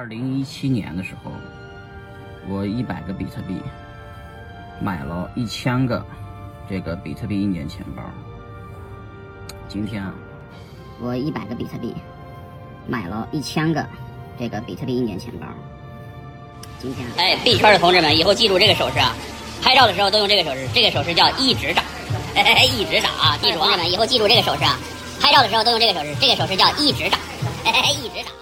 二零一七年的时候，我一百个比特币买了一千个这个比特币硬件钱包。今天啊，我一百个比特币买了一千个这个比特币硬件钱包。今天，哎，币圈的同志们，以后记住这个手势啊！拍照的时候都用这个手势，这个手势叫一直涨，哎哎哎，一直涨！记住同志们，以后记住这个手势啊！拍照的时候都用这个手势，这个手势叫一直涨，哎哎哎，一直涨！